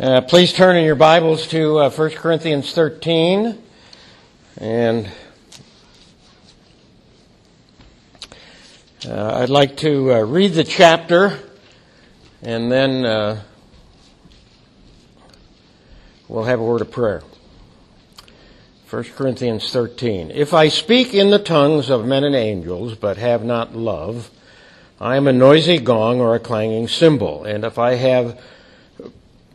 Uh, please turn in your Bibles to uh, 1 Corinthians 13. And uh, I'd like to uh, read the chapter and then uh, we'll have a word of prayer. 1 Corinthians 13. If I speak in the tongues of men and angels, but have not love, I am a noisy gong or a clanging cymbal. And if I have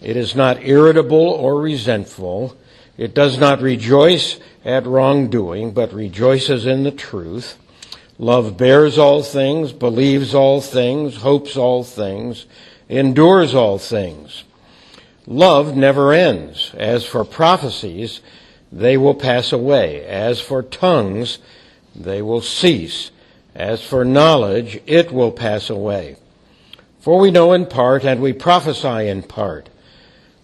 It is not irritable or resentful. It does not rejoice at wrongdoing, but rejoices in the truth. Love bears all things, believes all things, hopes all things, endures all things. Love never ends. As for prophecies, they will pass away. As for tongues, they will cease. As for knowledge, it will pass away. For we know in part and we prophesy in part.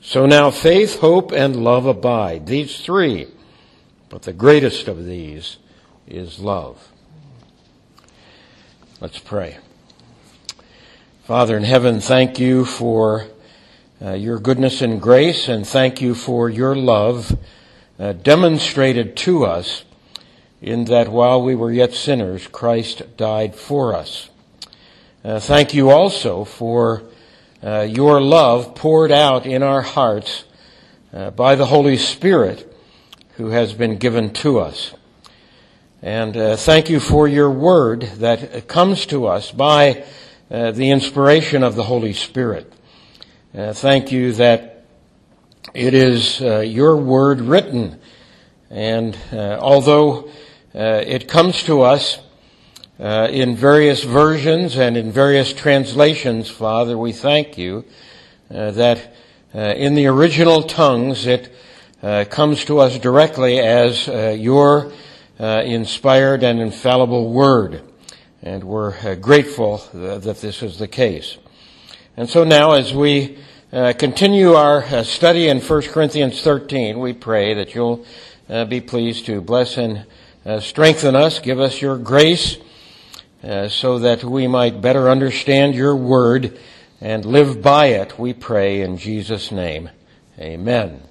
So now faith, hope, and love abide. These three. But the greatest of these is love. Let's pray. Father in heaven, thank you for uh, your goodness and grace, and thank you for your love uh, demonstrated to us in that while we were yet sinners, Christ died for us. Uh, thank you also for uh, your love poured out in our hearts uh, by the Holy Spirit who has been given to us. And uh, thank you for your word that comes to us by uh, the inspiration of the Holy Spirit. Uh, thank you that it is uh, your word written. And although it comes to us uh, in various versions and in various translations, Father, we thank you uh, that uh, in the original tongues it uh, comes to us directly as uh, your uh, inspired and infallible word. And we're grateful that this is the case. And so now as we continue our study in 1 Corinthians 13, we pray that you'll be pleased to bless and strengthen us, give us your grace, uh, so that we might better understand your word and live by it, we pray in Jesus' name. Amen.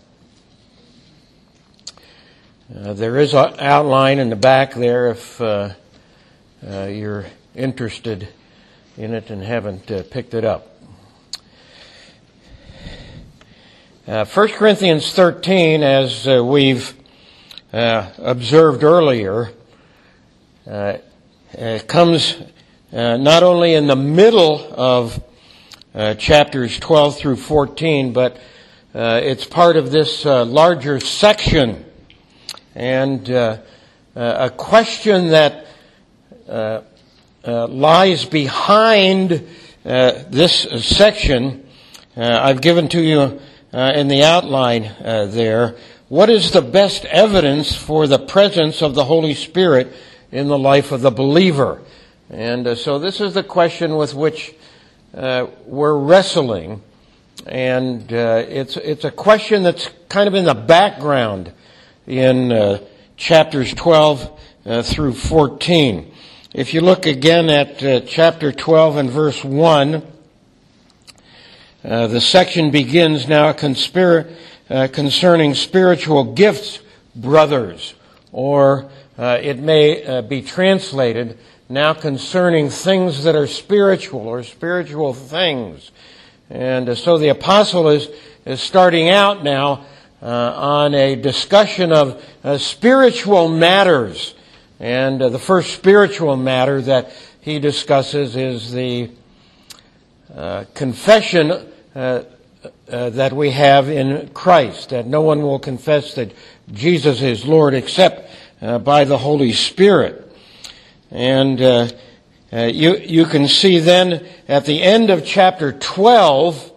Uh, there is an outline in the back there if uh, uh you're interested in it and haven't uh, picked it up. Uh, 1 Corinthians 13, as we've observed earlier, uh, comes uh, not only in the middle of uh, chapters 12 through 14, but uh, it's part of this uh, larger section. And uh, a question that lies behind this section, I've given to you in the outline there. What is the best evidence for the presence of the Holy Spirit in the life of the believer. And uh, so this is the question with which uh, we're wrestling. And uh, it's, it's a question that's kind of in the background in uh, chapters 12 uh, through 14. If you look again at uh, chapter 12 and verse 1, the section begins now concerning spiritual gifts, brothers, or uh, it may uh, be translated now concerning things that are spiritual or spiritual things. And uh, so the apostle is, is starting out now on a discussion of spiritual matters. And the first spiritual matter that he discusses is the confession uh, that we have in Christ, that no one will confess that Jesus is Lord except uh, by the Holy Spirit. And uh, uh you, you can see then at the end of chapter 12,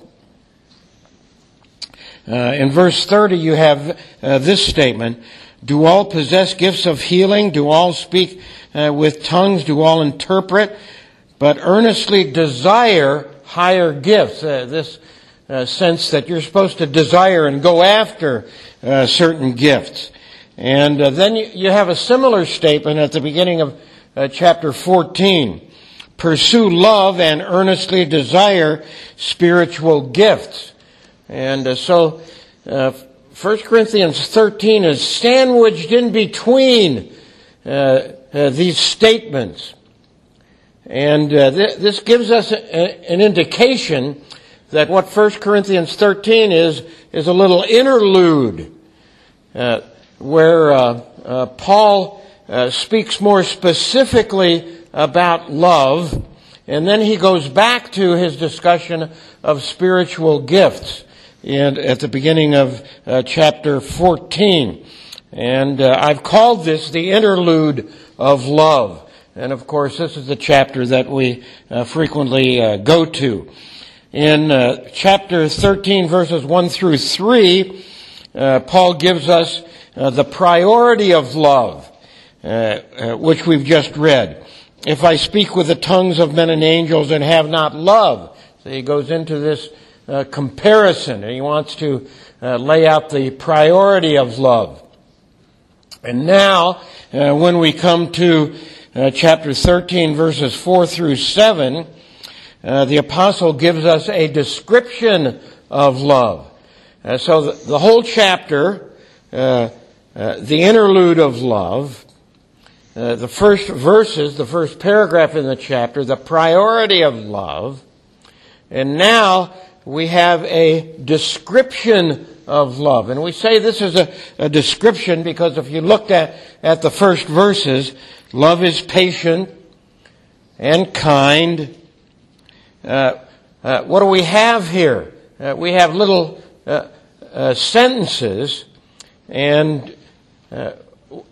uh, in verse 30, you have this statement Do all possess gifts of healing? Do all speak with tongues? Do all interpret? But earnestly desire higher gifts. this uh, sense that you're supposed to desire and go after uh, certain gifts. And uh, then you, have a similar statement at the beginning of uh, chapter 14. Pursue love and earnestly desire spiritual gifts. And uh, so, 1 Corinthians 13 is sandwiched in between these statements. And th- this gives us a, an indication that what 1 Corinthians 13 is, is a little interlude uh, where uh, uh, Paul uh, speaks more specifically about love, and then he goes back to his discussion of spiritual gifts in, at the beginning of uh, chapter 14. And uh, I've called this the interlude of love. And of course, this is the chapter that we frequently go to in uh, chapter 13, verses 1 through 3, uh, Paul gives us uh, the priority of love, uh, uh, which we've just read. If I speak with the tongues of men and angels and have not love, so he goes into this uh, comparison, and he wants to lay out the priority of love. And now, when we come to chapter 13, verses 4 through 7, uh, the apostle gives us a description of love. Uh, so the, the, whole chapter, uh, uh the interlude of love, uh, the first verses, the first paragraph in the chapter, the priority of love, and now we have a description of love. And we say this is a, a description because if you looked at, at the first verses, love is patient and kind uh, uh, what do we have here? Uh, we have little uh, uh, sentences and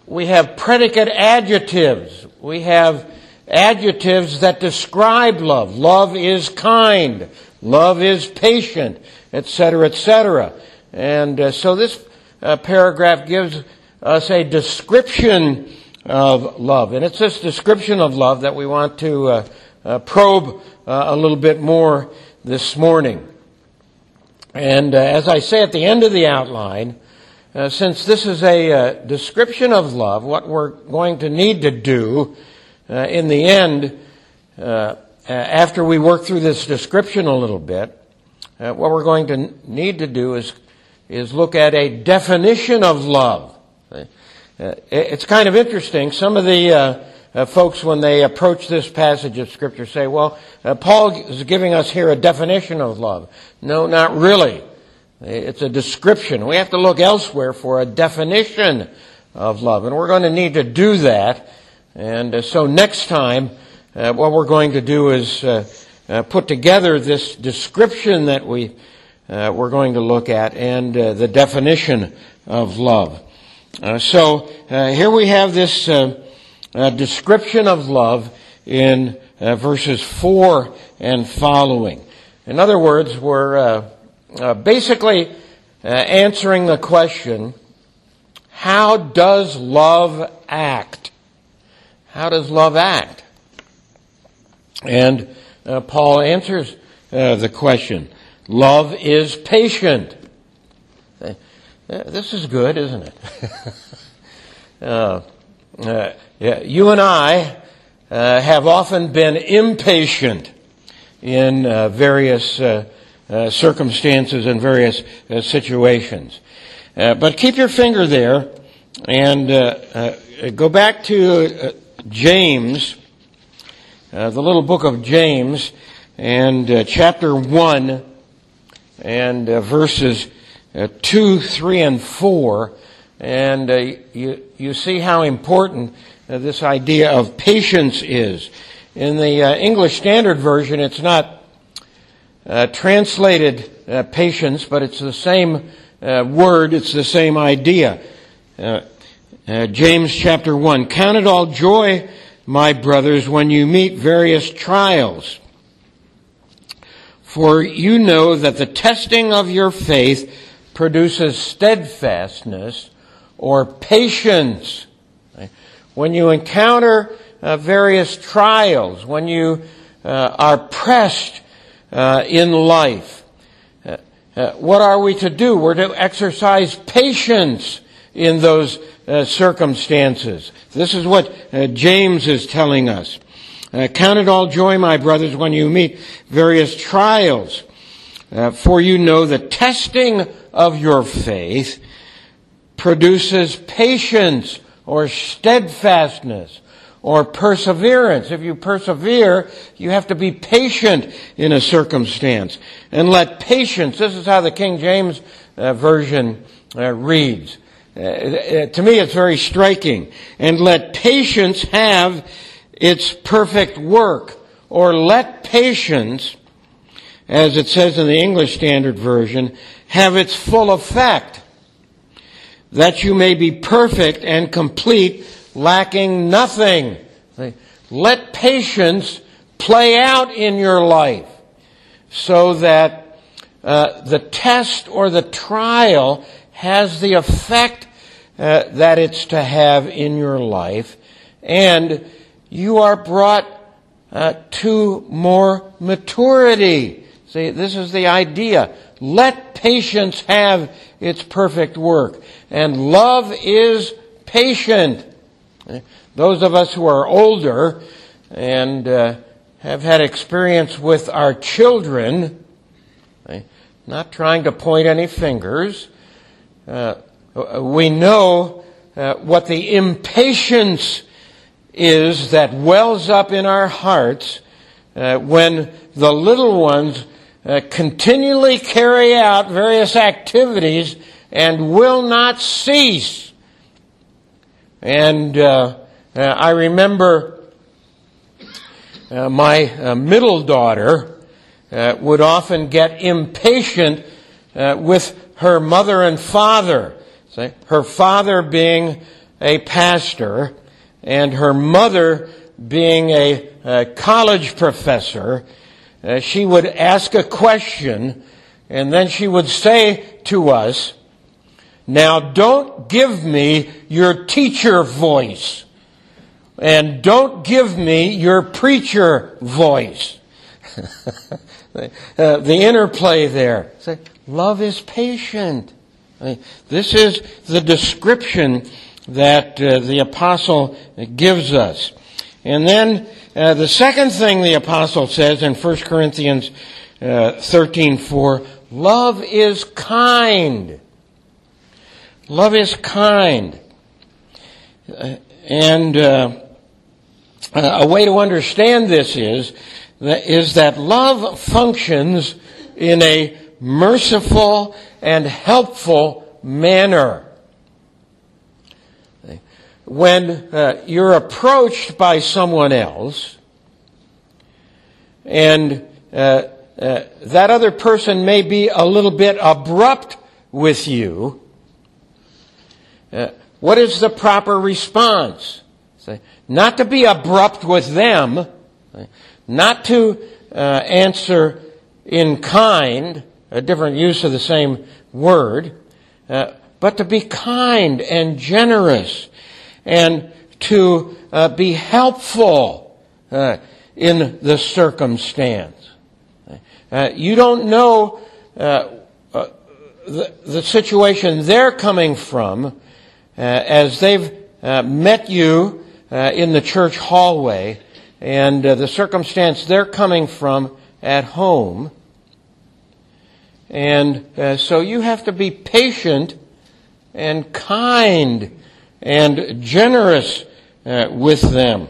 we have predicate adjectives. We have adjectives that describe love. Love is kind. Love is patient, etc., etc. And so this paragraph gives us a description of love. And it's this description of love that we want to uh, probe uh, a little bit more this morning. And uh, as I say at the end of the outline, uh, since this is a uh, description of love, what we're going to need to do uh, in the end, after we work through this description a little bit, what we're going to need to do is is look at a definition of love. it's kind of interesting. Some of the uh, folks, when they approach this passage of Scripture, say, well, uh, Paul is giving us here a definition of love. No, not really. It's a description. We have to look elsewhere for a definition of love. And we're going to need to do that. And uh, so next time, uh, what we're going to do is uh, uh, put together this description that we, we're going to look at and the definition of love. so here we have this uh, description of love in uh, verses 4 and following. In other words, we're uh, uh basically uh, answering the question how does love act? How does love act? And uh, Paul answers the question love is patient. This is good, isn't it? Uh, yeah, you and I uh, have often been impatient in uh, various uh, uh, circumstances and various uh, situations. but keep your finger there and go back to James, the little book of James, and chapter 1 and verses uh, 2, 3, and 4. And uh, you, you see how important uh, this idea of patience is. In the uh, English Standard Version, it's not uh, translated uh, patience, but it's the same word, it's the same idea. James chapter 1. Count it all joy, my brothers, when you meet various trials. For you know that the testing of your faith produces steadfastness or patience. When you encounter uh, various trials, when you uh, are pressed uh, in life, uh, uh, what are we to do? We're to exercise patience in those uh, circumstances. This is what James is telling us. count it all joy, my brothers, when you meet various trials, for you know the testing of your faith produces patience or steadfastness or perseverance. If you persevere, you have to be patient in a circumstance. And let patience, this is how the King James uh, Version uh, reads. Uh, uh to me, it's very striking. And let patience have its perfect work, or let patience, as it says in the English Standard Version, have its full effect that you may be perfect and complete, lacking nothing. Let patience play out in your life so that uh, the test or the trial has the effect uh, that it's to have in your life, and you are brought uh, to more maturity. See, this is the idea. Let patience have its perfect work. And love is patient. Those of us who are older and uh, have had experience with our children, not trying to point any fingers, uh, we know uh, what the impatience is that wells up in our hearts uh, when the little ones uh, continually carry out various activities and will not cease. And uh, uh, I remember uh, my uh, middle daughter uh, would often get impatient with her mother and father. Her father being a pastor and her mother being a, a college professor uh, she would ask a question and then she would say to us, now don't give me your teacher voice and don't give me your preacher voice. uh, the interplay there. Say, love is patient. This is the description that uh, the apostle gives us. And then uh, the second thing the apostle says in 1 Corinthians uh, 13:4, love is kind. Love is kind. And uh, a way to understand this is that, is that love functions in a merciful and helpful manner when uh, you're approached by someone else and uh, uh, that other person may be a little bit abrupt with you, uh, what is the proper response? Say, not to be abrupt with them, not to uh, answer in kind, a different use of the same word, uh, but to be kind and generous and to uh, be helpful uh, in the circumstance. Uh, you don't know uh, uh, the, the, situation they're coming from uh, as they've met you in the church hallway and the circumstance they're coming from at home. And so you have to be patient and kind and generous uh, with them.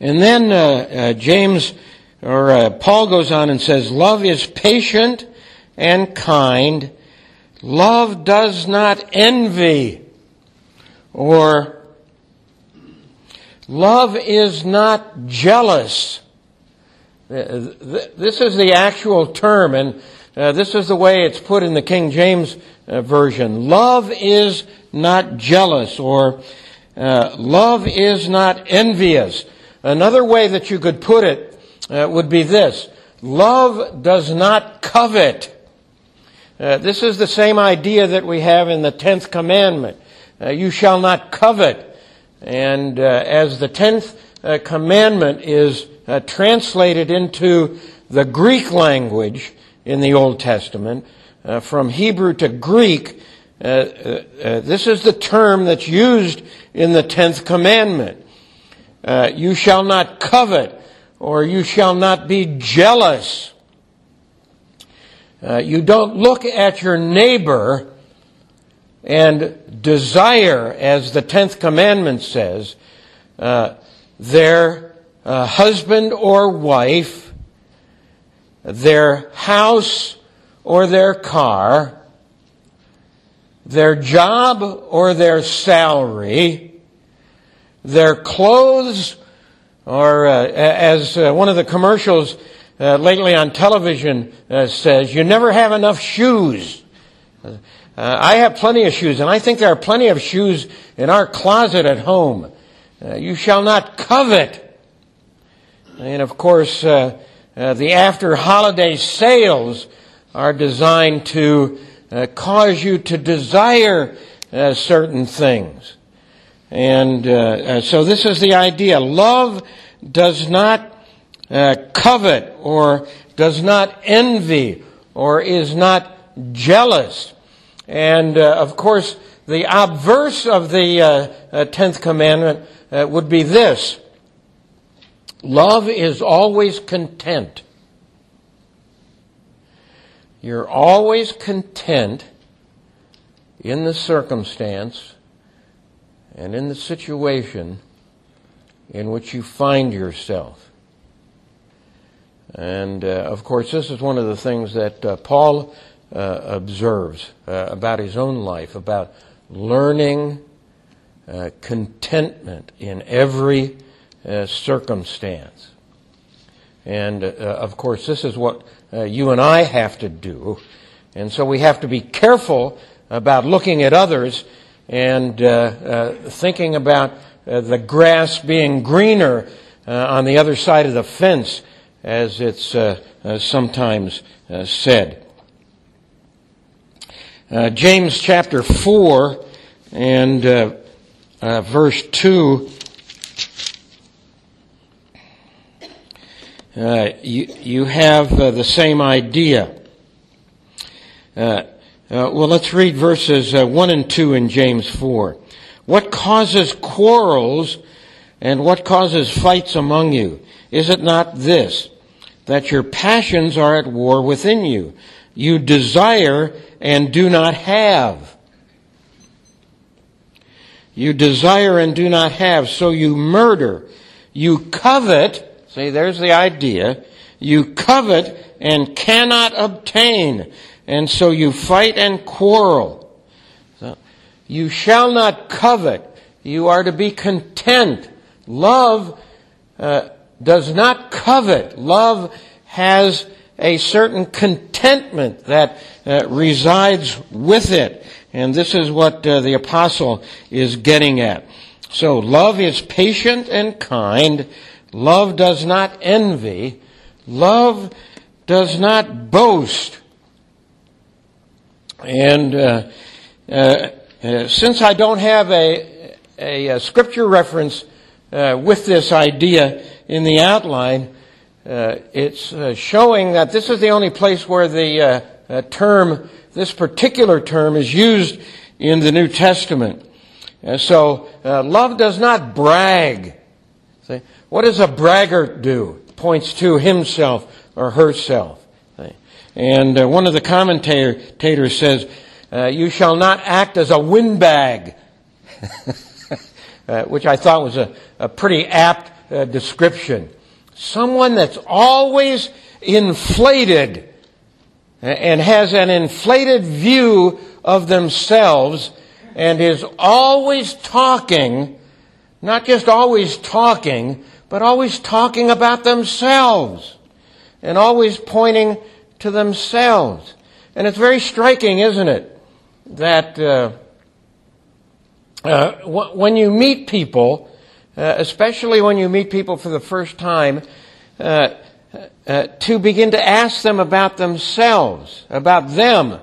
And then uh, uh, James or uh, Paul goes on and says, "Love is patient and kind. Love does not envy or love is not jealous. This is the actual term, and uh, this is the way it's put in the King James uh, Version. Love is not jealous, or uh, love is not envious. Another way that you could put it uh, would be this love does not covet. Uh, this is the same idea that we have in the tenth commandment. Uh, you shall not covet. And as the tenth commandment is translated into the Greek language, in the Old Testament. Uh, from Hebrew to Greek, uh, uh, uh this is the term that's used in the tenth commandment. Uh, you shall not covet, or you shall not be jealous. Uh, you don't look at your neighbor and desire, as the tenth commandment says, their husband or wife their house or their car, their job or their salary, their clothes, or uh, as uh, one of the commercials uh, lately on television uh, says, you never have enough shoes. Uh, I have plenty of shoes, and I think there are plenty of shoes in our closet at home. Uh, you shall not covet. And of course, uh, the after holiday sales are designed to uh, cause you to desire uh, certain things. And uh, uh, so this is the idea. Love does not Uh, covet or does not envy or is not jealous. And uh, of course, the obverse of the uh, tenth commandment would be this Love is always content. You're always content in the circumstance and in the situation in which you find yourself. And uh, of course, this is one of the things that uh, Paul uh, observes about his own life, about learning contentment in every circumstance. And of course, this is what you and I have to do. And so we have to be careful about looking at others and uh, uh, thinking about uh, the grass being greener on the other side of the fence, as it's sometimes said. James chapter 4 and verse 2 uh, you, you have uh, the same idea. Uh, uh well, let's read verses uh, 1 and 2 in James 4. What causes quarrels and what causes fights among you? Is it not this, that your passions are at war within you? You desire and do not have. You desire and do not have, so you murder. You covet See, there's the idea. You covet and cannot obtain, and so you fight and quarrel. So, you shall not covet. You are to be content. Love uh, does not covet. Love has a certain contentment that uh, resides with it. And this is what uh, the apostle is getting at. So love is patient and kind. Love does not envy. Love does not boast. And uh, uh, uh, since I don't have a, a, a scripture reference uh, with this idea in the outline, uh, it's uh, showing that this is the only place where the term, this particular term, is used in the New Testament. so, love does not brag. See? What does a braggart do? Points to himself or herself. And uh, one of the commentators says, uh, You shall not act as a windbag, uh, which I thought was a, a pretty apt uh, description. Someone that's always inflated and has an inflated view of themselves and is always talking, not just always talking, but always talking about themselves and always pointing to themselves. And it's very striking, isn't it, that uh, uh, when you meet people, uh, especially when you meet people for the first time, uh, uh, to begin to ask them about themselves, about them,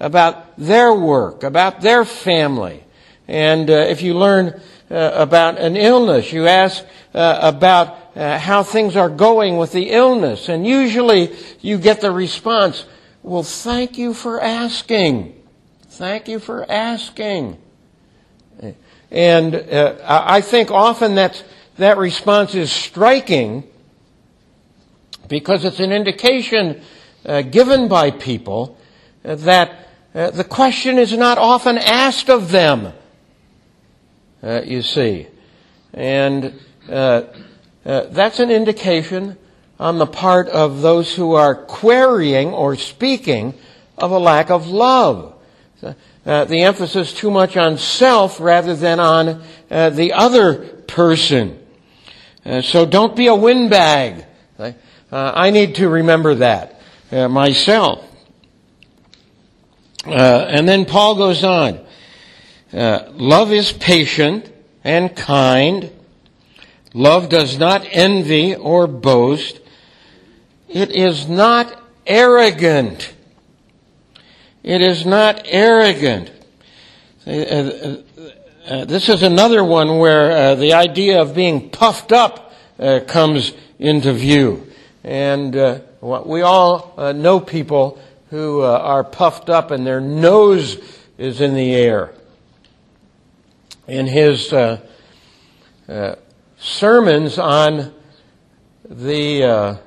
about their work, about their family. And uh, if you learn uh, about an illness, you ask about how things are going with the illness. And usually you get the response, well, thank you for asking. Thank you for asking. And uh, I think often that that response is striking because it's an indication uh, given by people uh, that uh, the question is not often asked of them. Uh, you see, and uh, that's an indication on the part of those who are querying or speaking of a lack of love. Uh, the emphasis too much on self rather than on uh, the other person. Uh, so don't be a windbag. I need to remember that uh, myself. Uh, and then Paul goes on. love is patient and kind. Love does not envy or boast. It is not arrogant. It is not arrogant. Uh, uh, uh, uh, this is another one where uh, the idea of being puffed up uh, comes into view. And we all know people who are puffed up and their nose is in the air. In his sermons on the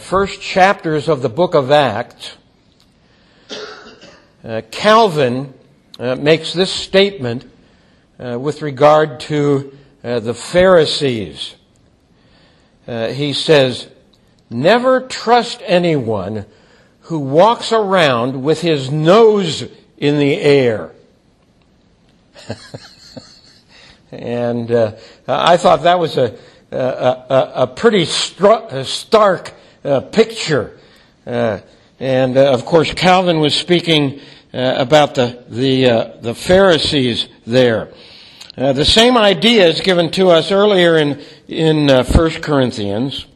first chapters of the book of Acts, uh, Calvin uh, makes this statement uh, with regard to uh, the Pharisees. Uh, he says, Never trust anyone who walks around with his nose in the air. and uh, I thought that was a, a, a pretty stark picture. and of course, Calvin was speaking about the the uh, the Pharisees there. Uh, the same idea is given to us earlier in in uh, 1 Corinthians,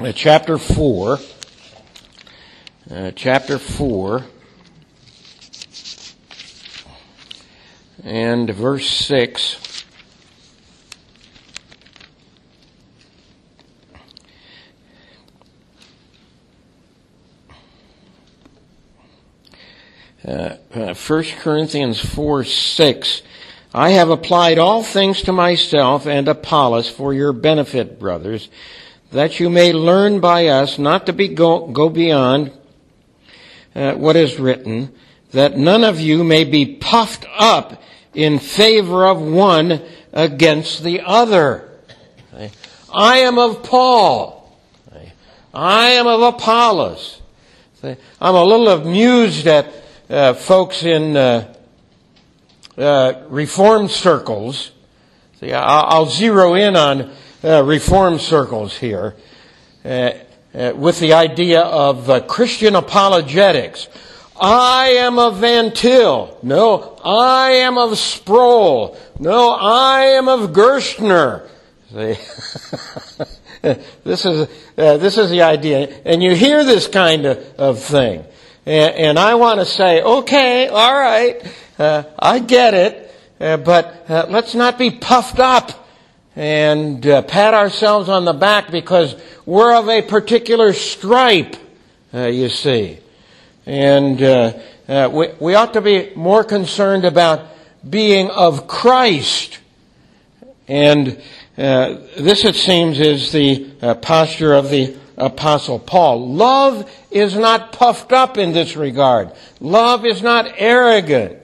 uh, chapter four. Uh, chapter four. And verse 6. Uh, 1 uh, Corinthians 4 6. I have applied all things to myself and Apollos for your benefit, brothers, that you may learn by us not to be go, go beyond uh, what is written, that none of you may be puffed up in favor of one against the other. I am of Paul. I am of Apollos. I'm a little amused at uh, folks in uh, uh, reform circles. See, I'll, zero in on uh, reform circles here uh, with the idea of Christian apologetics. I am of Van Til. No, I am of Sproul. No, I am of Gerstner. See? this is uh, this is the idea, and you hear this kind of, of thing. And, and I want to say, okay, all right, uh, I get it, uh, but uh, let's not be puffed up and uh, pat ourselves on the back because we're of a particular stripe, uh, you see. And uh, we, we ought to be more concerned about being of Christ. And this, it seems, is the posture of the Apostle Paul. Love is not puffed up in this regard. Love is not arrogant.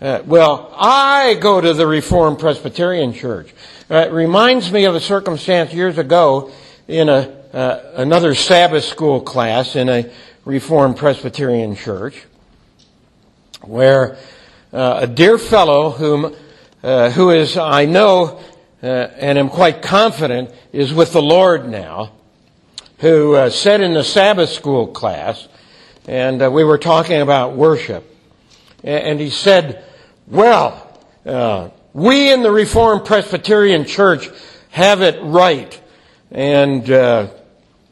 Uh, well, I go to the Reformed Presbyterian Church. Uh, it reminds me of a circumstance years ago in a, uh, another Sabbath school class in a Reformed Presbyterian Church, where uh, a dear fellow whom, uh, who is, I know, uh, and am quite confident, is with the Lord now, who uh, said in the Sabbath school class, and uh, we were talking about worship, and he said, well, uh, we in the Reformed Presbyterian Church have it right. And uh,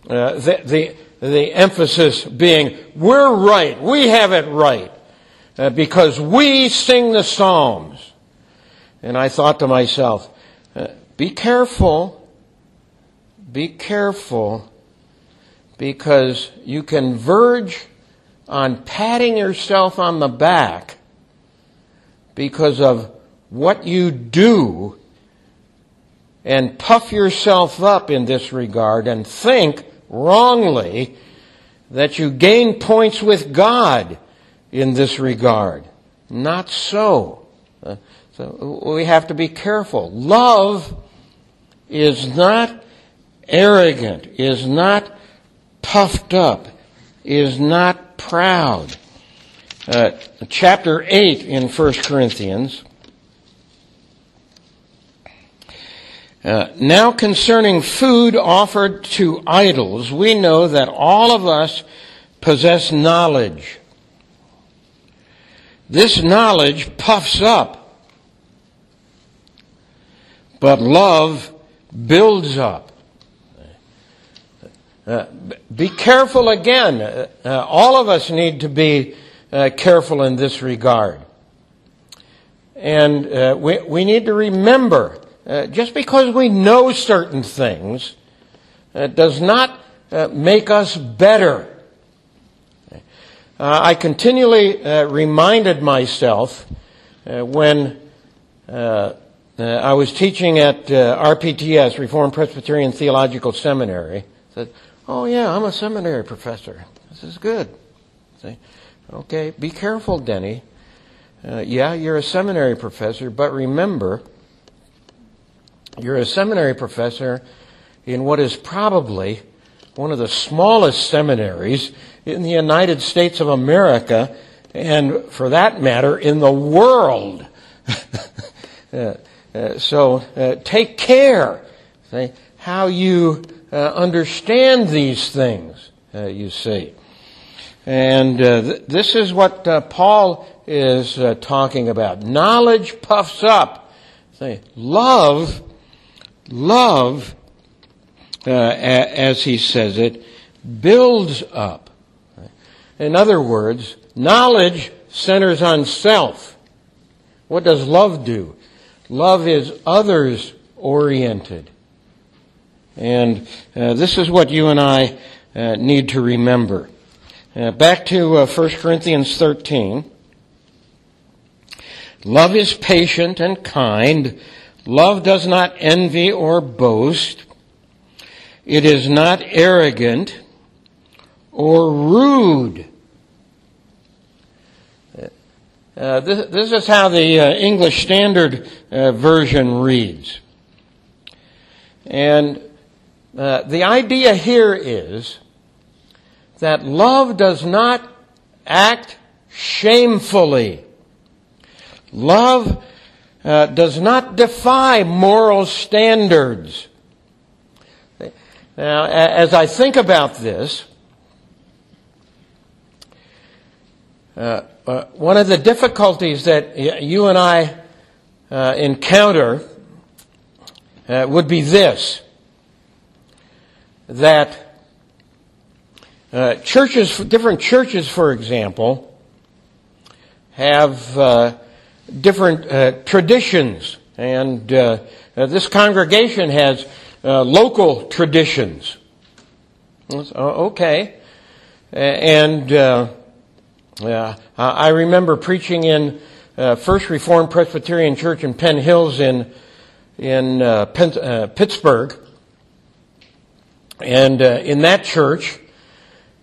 uh, the, the, the, emphasis being, we're right. We have it right. Uh, because we sing the Psalms. And I thought to myself, be careful. Be careful. Because you can verge on patting yourself on the back because of what you do and puff yourself up in this regard and think wrongly that you gain points with God in this regard. Not so. Uh, so we have to be careful. Love is not arrogant, is not puffed up, is not proud. Uh, chapter 8 in 1 Corinthians Uh, now concerning food offered to idols, we know that all of us possess knowledge. This knowledge puffs up, but love builds up. Uh, be careful again. Uh, uh all of us need to be uh, careful in this regard. And we, we need to remember uh, just because we know certain things uh, does not uh, make us better. Uh, I continually uh, reminded myself when I was teaching at RPTS, Reformed Presbyterian Theological Seminary, that, oh yeah, I'm a seminary professor. This is good. See? Okay, be careful, Denny. yeah, you're a seminary professor, but remember, you're a seminary professor in what is probably one of the smallest seminaries in the United States of America, and for that matter, in the world. uh, uh, so uh, take care see, how you uh, understand these things, uh, you see. And uh, th- this is what Paul is talking about. Knowledge puffs up. See, love Love, uh, as he says it, builds up. In other words, knowledge centers on self. What does love do? Love is others oriented. And uh, this is what you and I uh, need to remember. Uh, back to uh, 1 Corinthians 13. Love is patient and kind. Love does not envy or boast. It is not arrogant or rude. Uh, this, this, is how the uh, English Standard uh, Version reads. And uh, the idea here is that love does not act shamefully. Love uh, does not defy moral standards. Now, as I think about this, uh, uh, one of the difficulties that you and I uh, encounter would be this that uh, churches, different churches, for example, have different uh, traditions. And uh, uh, this congregation has uh, local traditions. Okay. And I remember preaching in First Reformed Presbyterian Church in Penn Hills in, in Pittsburgh. And in that church,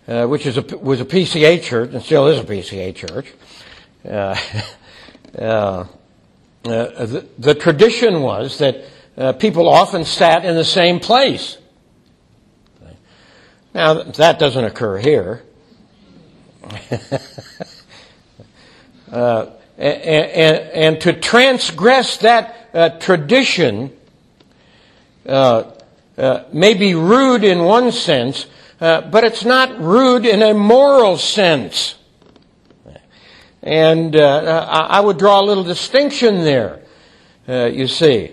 which is a, was a PCA church and still is a PCA church, uh, uh, the, the, tradition was that uh, people often sat in the same place. Now, that doesn't occur here. uh, and, and, and, to transgress that uh, tradition uh, uh, may be rude in one sense, uh, but it's not rude in a moral sense. And I would draw a little distinction there, you see.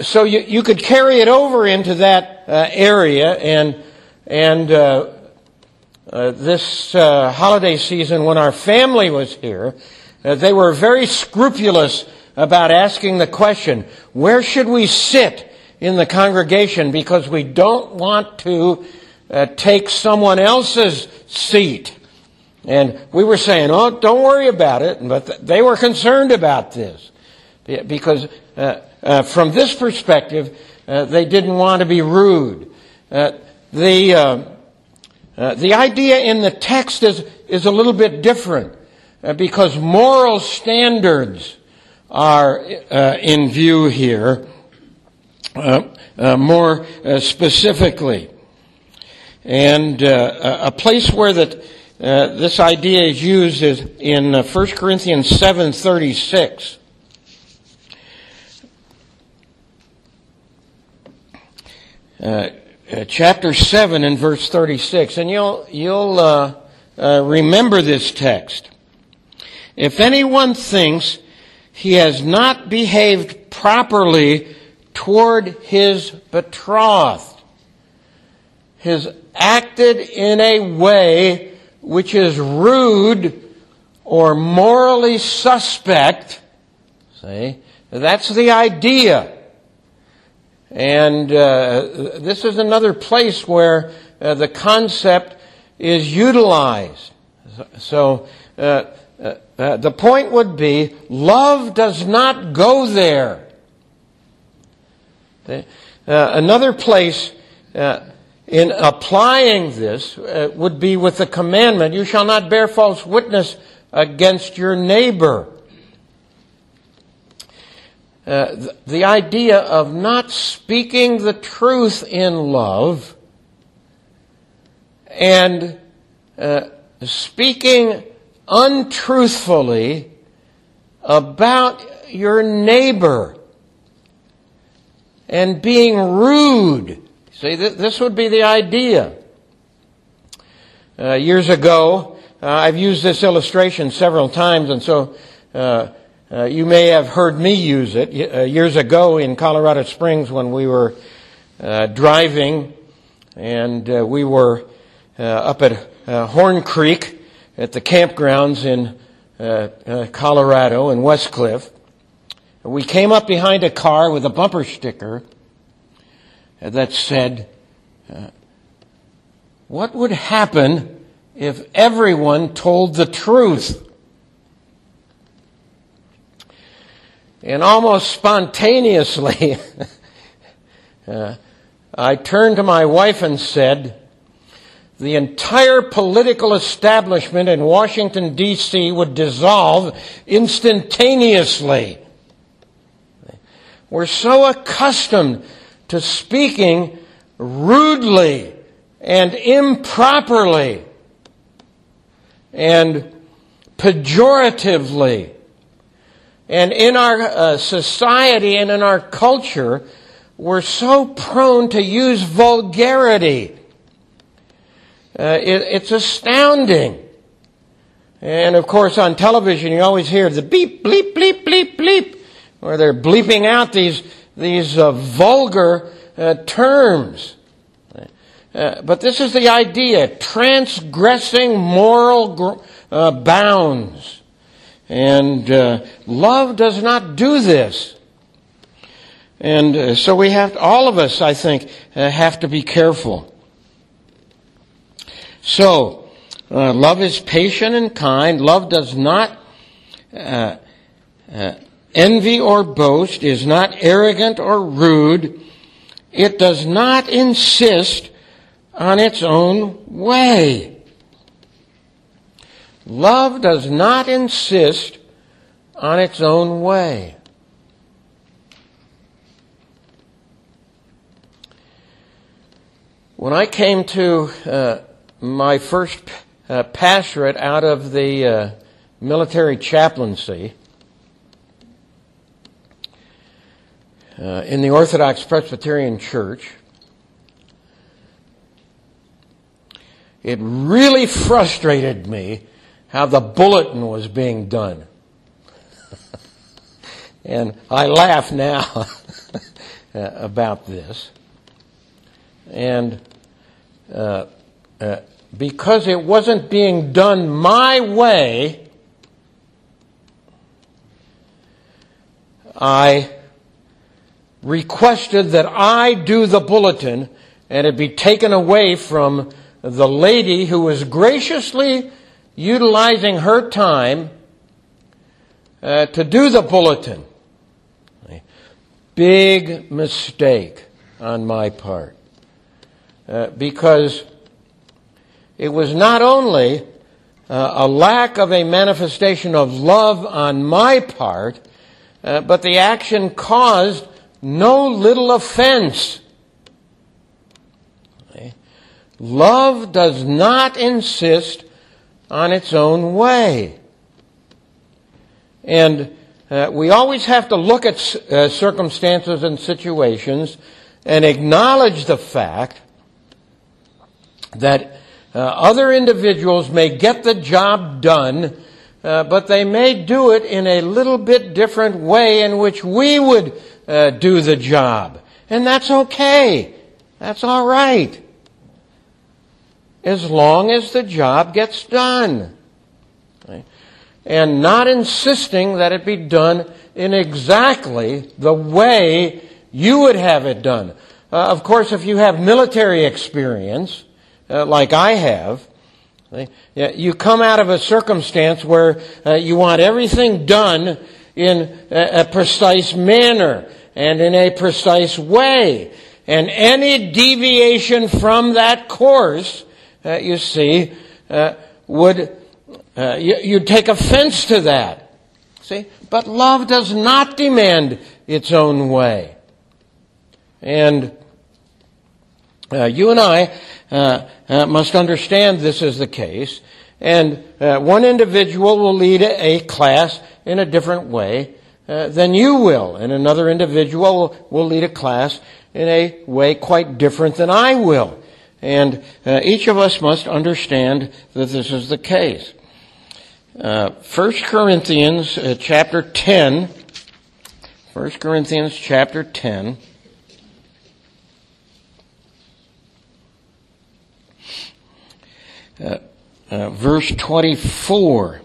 so you, you could carry it over into that area and and uh, uh, this uh, holiday season, when our family was here, uh, they were very scrupulous about asking the question, where should we sit in the congregation? Because we don't want to uh, take someone else's seat. And we were saying, oh, don't worry about it. But they were concerned about this. Because uh, from this perspective, they didn't want to be rude. The, uh, uh, the idea in the text is, is a little bit different uh, because moral standards are uh, in view here uh, uh, more specifically. And a place where that, this idea is used is in 1 Corinthians 7.36. Uh, uh, chapter 7 and verse 36. And you'll, you'll uh, uh, remember this text. If anyone thinks he has not behaved properly toward his betrothed, has acted in a way which is rude or morally suspect, see, that's the idea. And uh, this is another place where uh, the concept is utilized. So uh, uh, uh, the point would be love does not go there. Okay? Uh, another place in applying this would be with the commandment, you shall not bear false witness against your neighbor. Uh, the, the idea of not speaking the truth in love and uh, speaking untruthfully about your neighbor and being rude. See, th- this would be the idea. Uh, years ago, uh, I've used this illustration several times, and so uh, uh, you may have heard me use it uh, years ago in Colorado Springs when we were uh, driving and we were up at Horn Creek at the campgrounds in Colorado in Westcliffe. We came up behind a car with a bumper sticker that said, What would happen if everyone told the truth? And almost spontaneously, uh, I turned to my wife and said, the entire political establishment in Washington, D.C. would dissolve instantaneously. We're so accustomed to speaking rudely and improperly and pejoratively and in our uh, society and in our culture, we're so prone to use vulgarity. Uh, it, it's astounding. And of course, on television, you always hear the beep, bleep, bleep, bleep, bleep, where they're bleeping out these, these uh, vulgar uh, terms. Uh, but this is the idea transgressing moral gr- uh, bounds. And uh, love does not do this. And uh, so we have, all of us, I think, have to be careful. So, love is patient and kind. Love does not envy or boast, is not arrogant or rude. It does not insist on its own way. Love does not insist on its own way. When I came to uh, my first uh, pastorate out of the uh, military chaplaincy uh, in the Orthodox Presbyterian Church. It really frustrated me how the bulletin was being done. and I laugh now about this. And uh, uh, because it wasn't being done my way, I requested that I do the bulletin and it be taken away from the lady who was graciously utilizing her time uh, to do the bulletin. Big mistake on my part. Uh, because it was not only uh, a lack of a manifestation of love on my part, uh, but the action caused no little offense. Love does not insist on its own way. And uh, we always have to look at uh, circumstances and situations and acknowledge the fact that uh, other individuals may get the job done, uh, but they may do it in a little bit different way in which we would uh, do the job. And that's okay. That's all right. As long as the job gets done. And not insisting that it be done in exactly the way you would have it done. Uh, of course, if you have military experience, uh, like I have, you come out of a circumstance where uh, you want everything done in a, precise manner and in a precise way. And any deviation from that course, uh, you see, uh, would, uh, you, you'd take offense to that. See? But love does not demand its own way. And uh, you and I uh, uh, must understand this is the case. And one individual will lead a, a class in a different way uh, than you will. And another individual will, lead a class in a way quite different than I will. And uh, each of us must understand that this is the case. Uh, 1 Corinthians uh, chapter 10. 1 Corinthians chapter 10. Uh, uh, verse 24.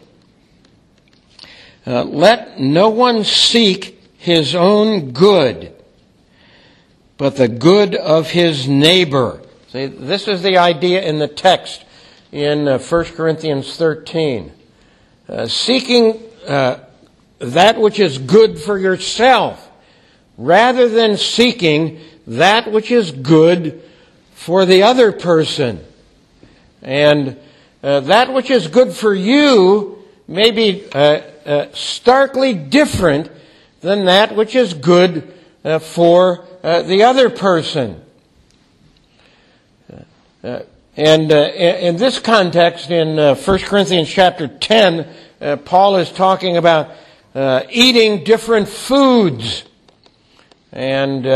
Uh, let no one seek his own good, but the good of his neighbor. See, this is the idea in the text in uh, 1 Corinthians 13. Uh, seeking uh, that which is good for yourself, rather than seeking that which is good for the other person. And uh, that which is good for you may be uh, uh, starkly different than that which is good uh, for uh, the other person. Uh, and uh, in this context, in 1 Corinthians chapter 10, Paul is talking about eating different foods. And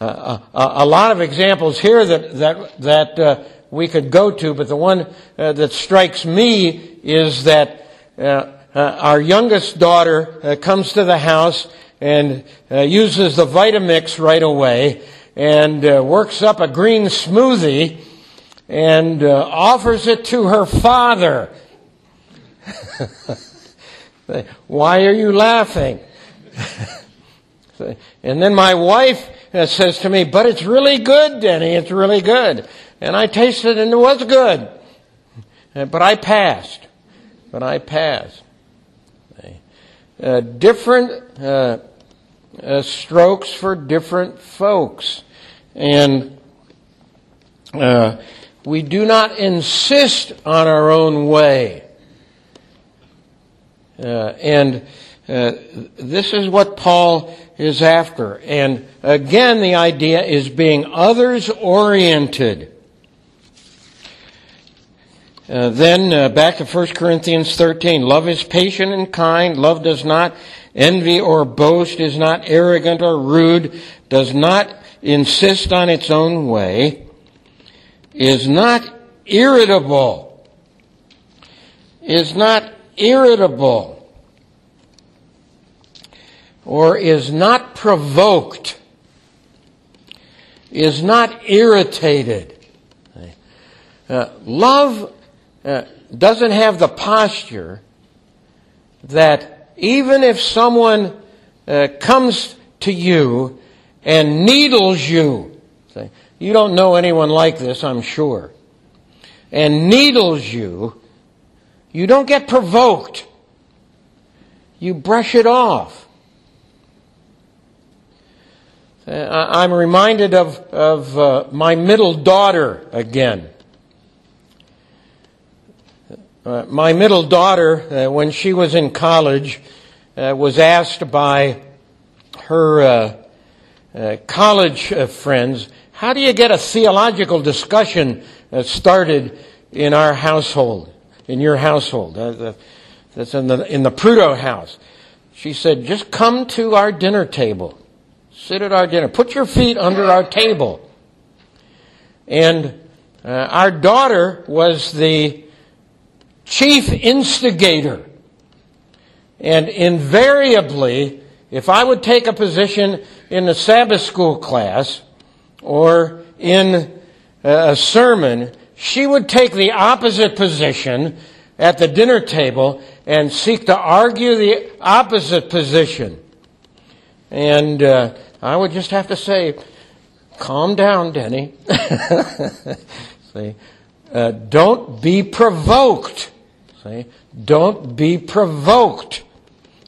a, lot of examples here that that that we could go to, but the one uh, that strikes me is that uh, uh, our youngest daughter uh, comes to the house and uh, uses the Vitamix right away and works up a green smoothie and offers it to her father. Why are you laughing? and then my wife says to me, but it's really good, Denny. It's really good. And I tasted it and it was good. But I passed. But I passed. Uh, different uh, uh, strokes for different folks. And uh, we do not insist on our own way. Uh, and uh, this is what Paul is after. And again, the idea is being others oriented. Uh, then uh, back to 1 Corinthians 13. Love is patient and kind. Love does not envy or boast, is not arrogant or rude, does not insist on its own way, is not irritable, is not irritable, or is not provoked, is not irritated. Uh, love uh, doesn't have the posture that even if someone uh, comes to you and needles you, say, you don't know anyone like this, I'm sure, and needles you, you don't get provoked. You brush it off. Uh, I'm reminded of, of uh, my middle daughter again. Uh, my middle daughter, uh, when she was in college, uh, was asked by her uh, college friends, "How do you get a theological discussion started in our household, in your household?" that's in the in the Prutow house. She said, "Just come to our dinner table, sit at our dinner, put your feet under our table." And our daughter was the chief instigator. And invariably, if I would take a position in the Sabbath school class or in a sermon, she would take the opposite position at the dinner table and seek to argue the opposite position. And uh, I would just have to say, calm down, Denny. See, uh, don't be provoked. See? Don't be provoked.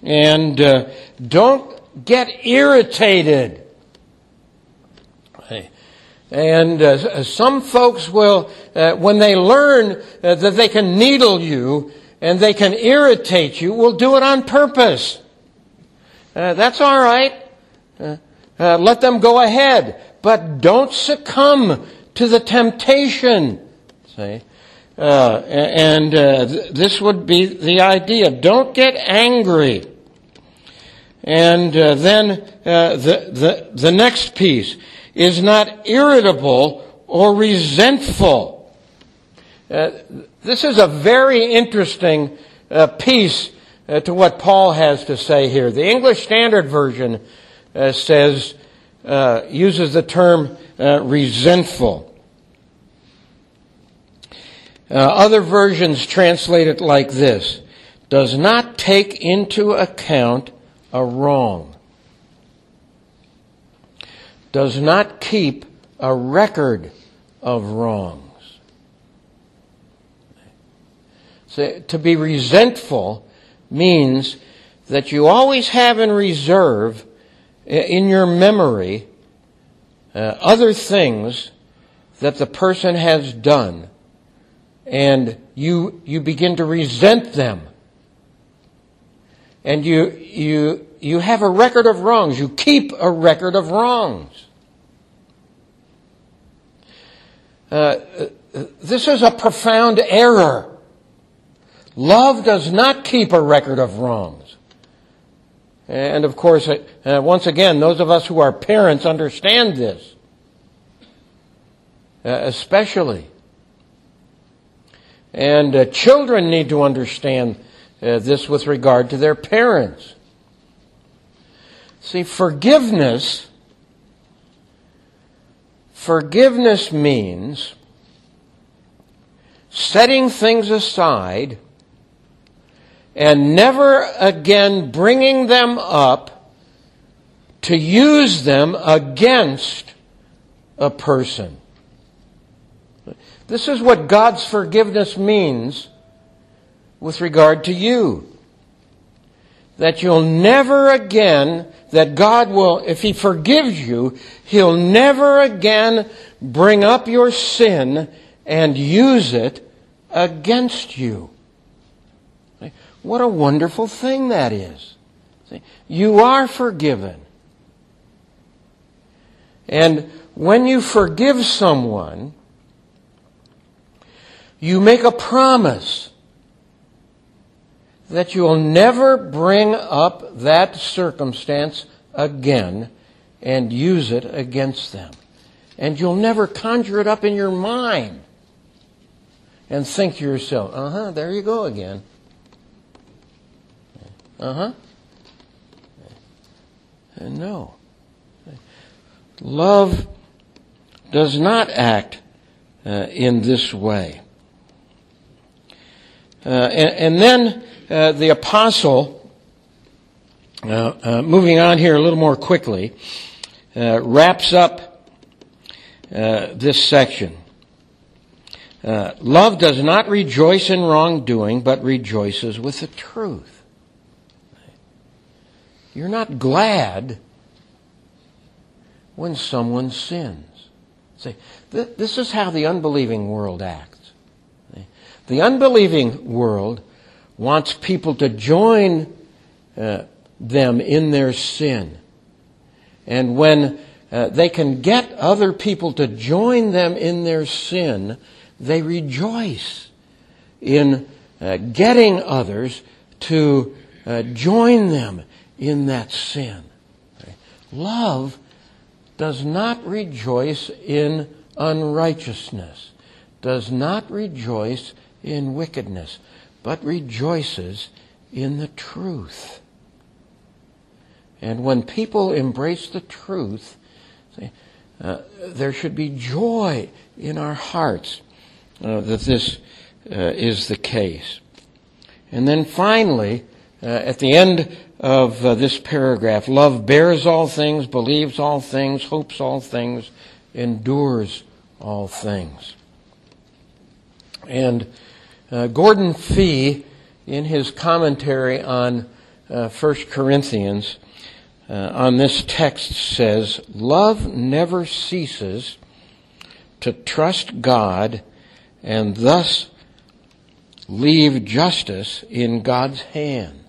And uh, don't get irritated. And uh, some folks will, uh, when they learn uh, that they can needle you and they can irritate you, will do it on purpose. Uh, that's all right. Uh, let them go ahead. But don't succumb to the temptation. See? Uh, and uh, th- this would be the idea. Don't get angry. And uh, then uh, the, the, the next piece is not irritable or resentful. Uh, this is a very interesting piece to what Paul has to say here. The English Standard Version Uh, says, uh, uses the term uh, resentful. Uh, other versions translate it like this does not take into account a wrong, does not keep a record of wrongs. So, to be resentful means that you always have in reserve in your memory uh, other things that the person has done and you, you begin to resent them. And you, you, you have a record of wrongs. You keep a record of wrongs. Uh, this is a profound error. Love does not keep a record of wrongs. And of course, uh, once again, those of us who are parents understand this. Uh, especially. And uh, children need to understand uh, this with regard to their parents. See, forgiveness, forgiveness means setting things aside and never again bringing them up to use them against a person. This is what God's forgiveness means with regard to you. That you'll never again, that God will, if He forgives you, He'll never again bring up your sin and use it against you. What a wonderful thing that is. You are forgiven. And when you forgive someone, You make a promise that you'll never bring up that circumstance again and use it against them. And you'll never conjure it up in your mind and think to yourself, uh huh, there you go again. Uh huh. And no. Love does not act uh, in this way. Uh, and, and, then uh, the apostle, uh, uh, moving on here a little more quickly, uh, wraps up this section. love does not rejoice in wrongdoing, but rejoices with the truth. You're not glad when someone sins. See, this is how the unbelieving world acts. The unbelieving world wants people to join uh, them in their sin. And when uh, they can get other people to join them in their sin, they rejoice in uh, getting others to uh, join them in that sin. Love does not rejoice in unrighteousness, does not rejoice in wickedness, but rejoices in the truth. And when people embrace the truth, uh, there should be joy in our hearts uh, that this uh, is the case. And then finally, uh, at the end of uh, this paragraph, love bears all things, believes all things, hopes all things, endures all things. And uh, Gordon Fee, in his commentary on uh, 1 Corinthians, uh, on this text says, Love never ceases to trust God and thus leave justice in God's hands.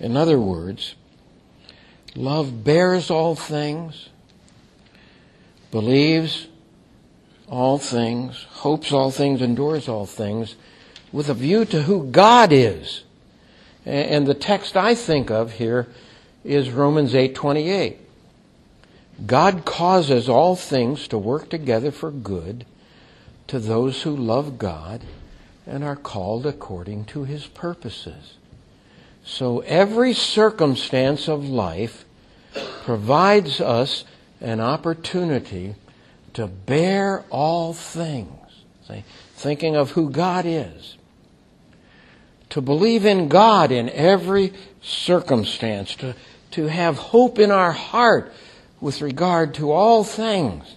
In other words, love bears all things, believes all things, hopes all things, endures all things, with a view to who God is. And the text I think of here is Romans 8:28. God causes all things to work together for good to those who love God and are called according to his purposes. So every circumstance of life provides us an opportunity to bear all things. See? Thinking of who God is. To believe in God in every circumstance. To, to have hope in our heart with regard to all things.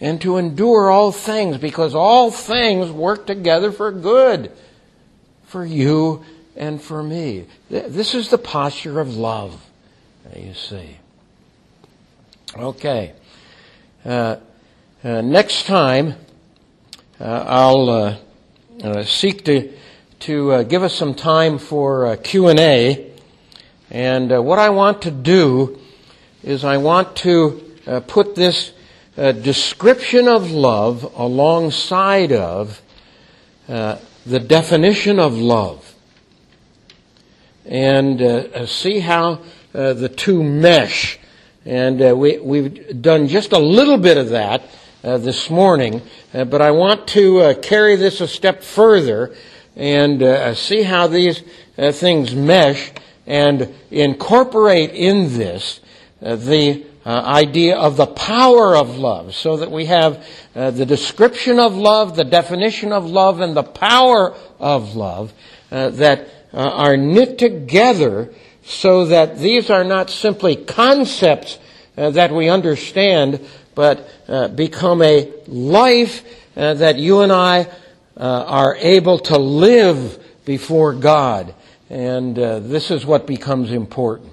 And to endure all things because all things work together for good. For you and for me. This is the posture of love, you see. Okay. Uh, uh, next time, uh, I'll uh, uh, seek to to uh, give us some time for Q and A. And what I want to do is I want to put this description of love alongside of the definition of love, and see how the two mesh. And we, we've done just a little bit of that uh, this morning, uh, but I want to uh, carry this a step further and uh, see how these uh, things mesh and incorporate in this uh, the idea of the power of love so that we have the description of love, the definition of love, and the power of love that are knit together so that these are not simply concepts that we understand, but uh, become a life uh, that you and I uh, are able to live before God. And uh, this is what becomes important.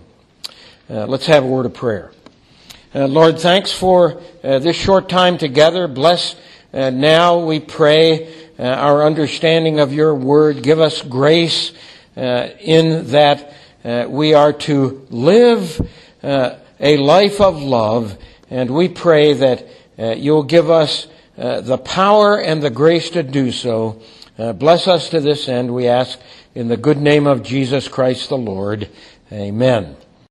Uh, let's have a word of prayer. Lord, thanks for this short time together. Bless now, we pray, our understanding of your word. Give us grace in that we are to live a life of love and we pray that uh, you'll give us uh, the power and the grace to do so. Uh, bless us to this end, we ask in the good name of Jesus Christ the Lord. Amen.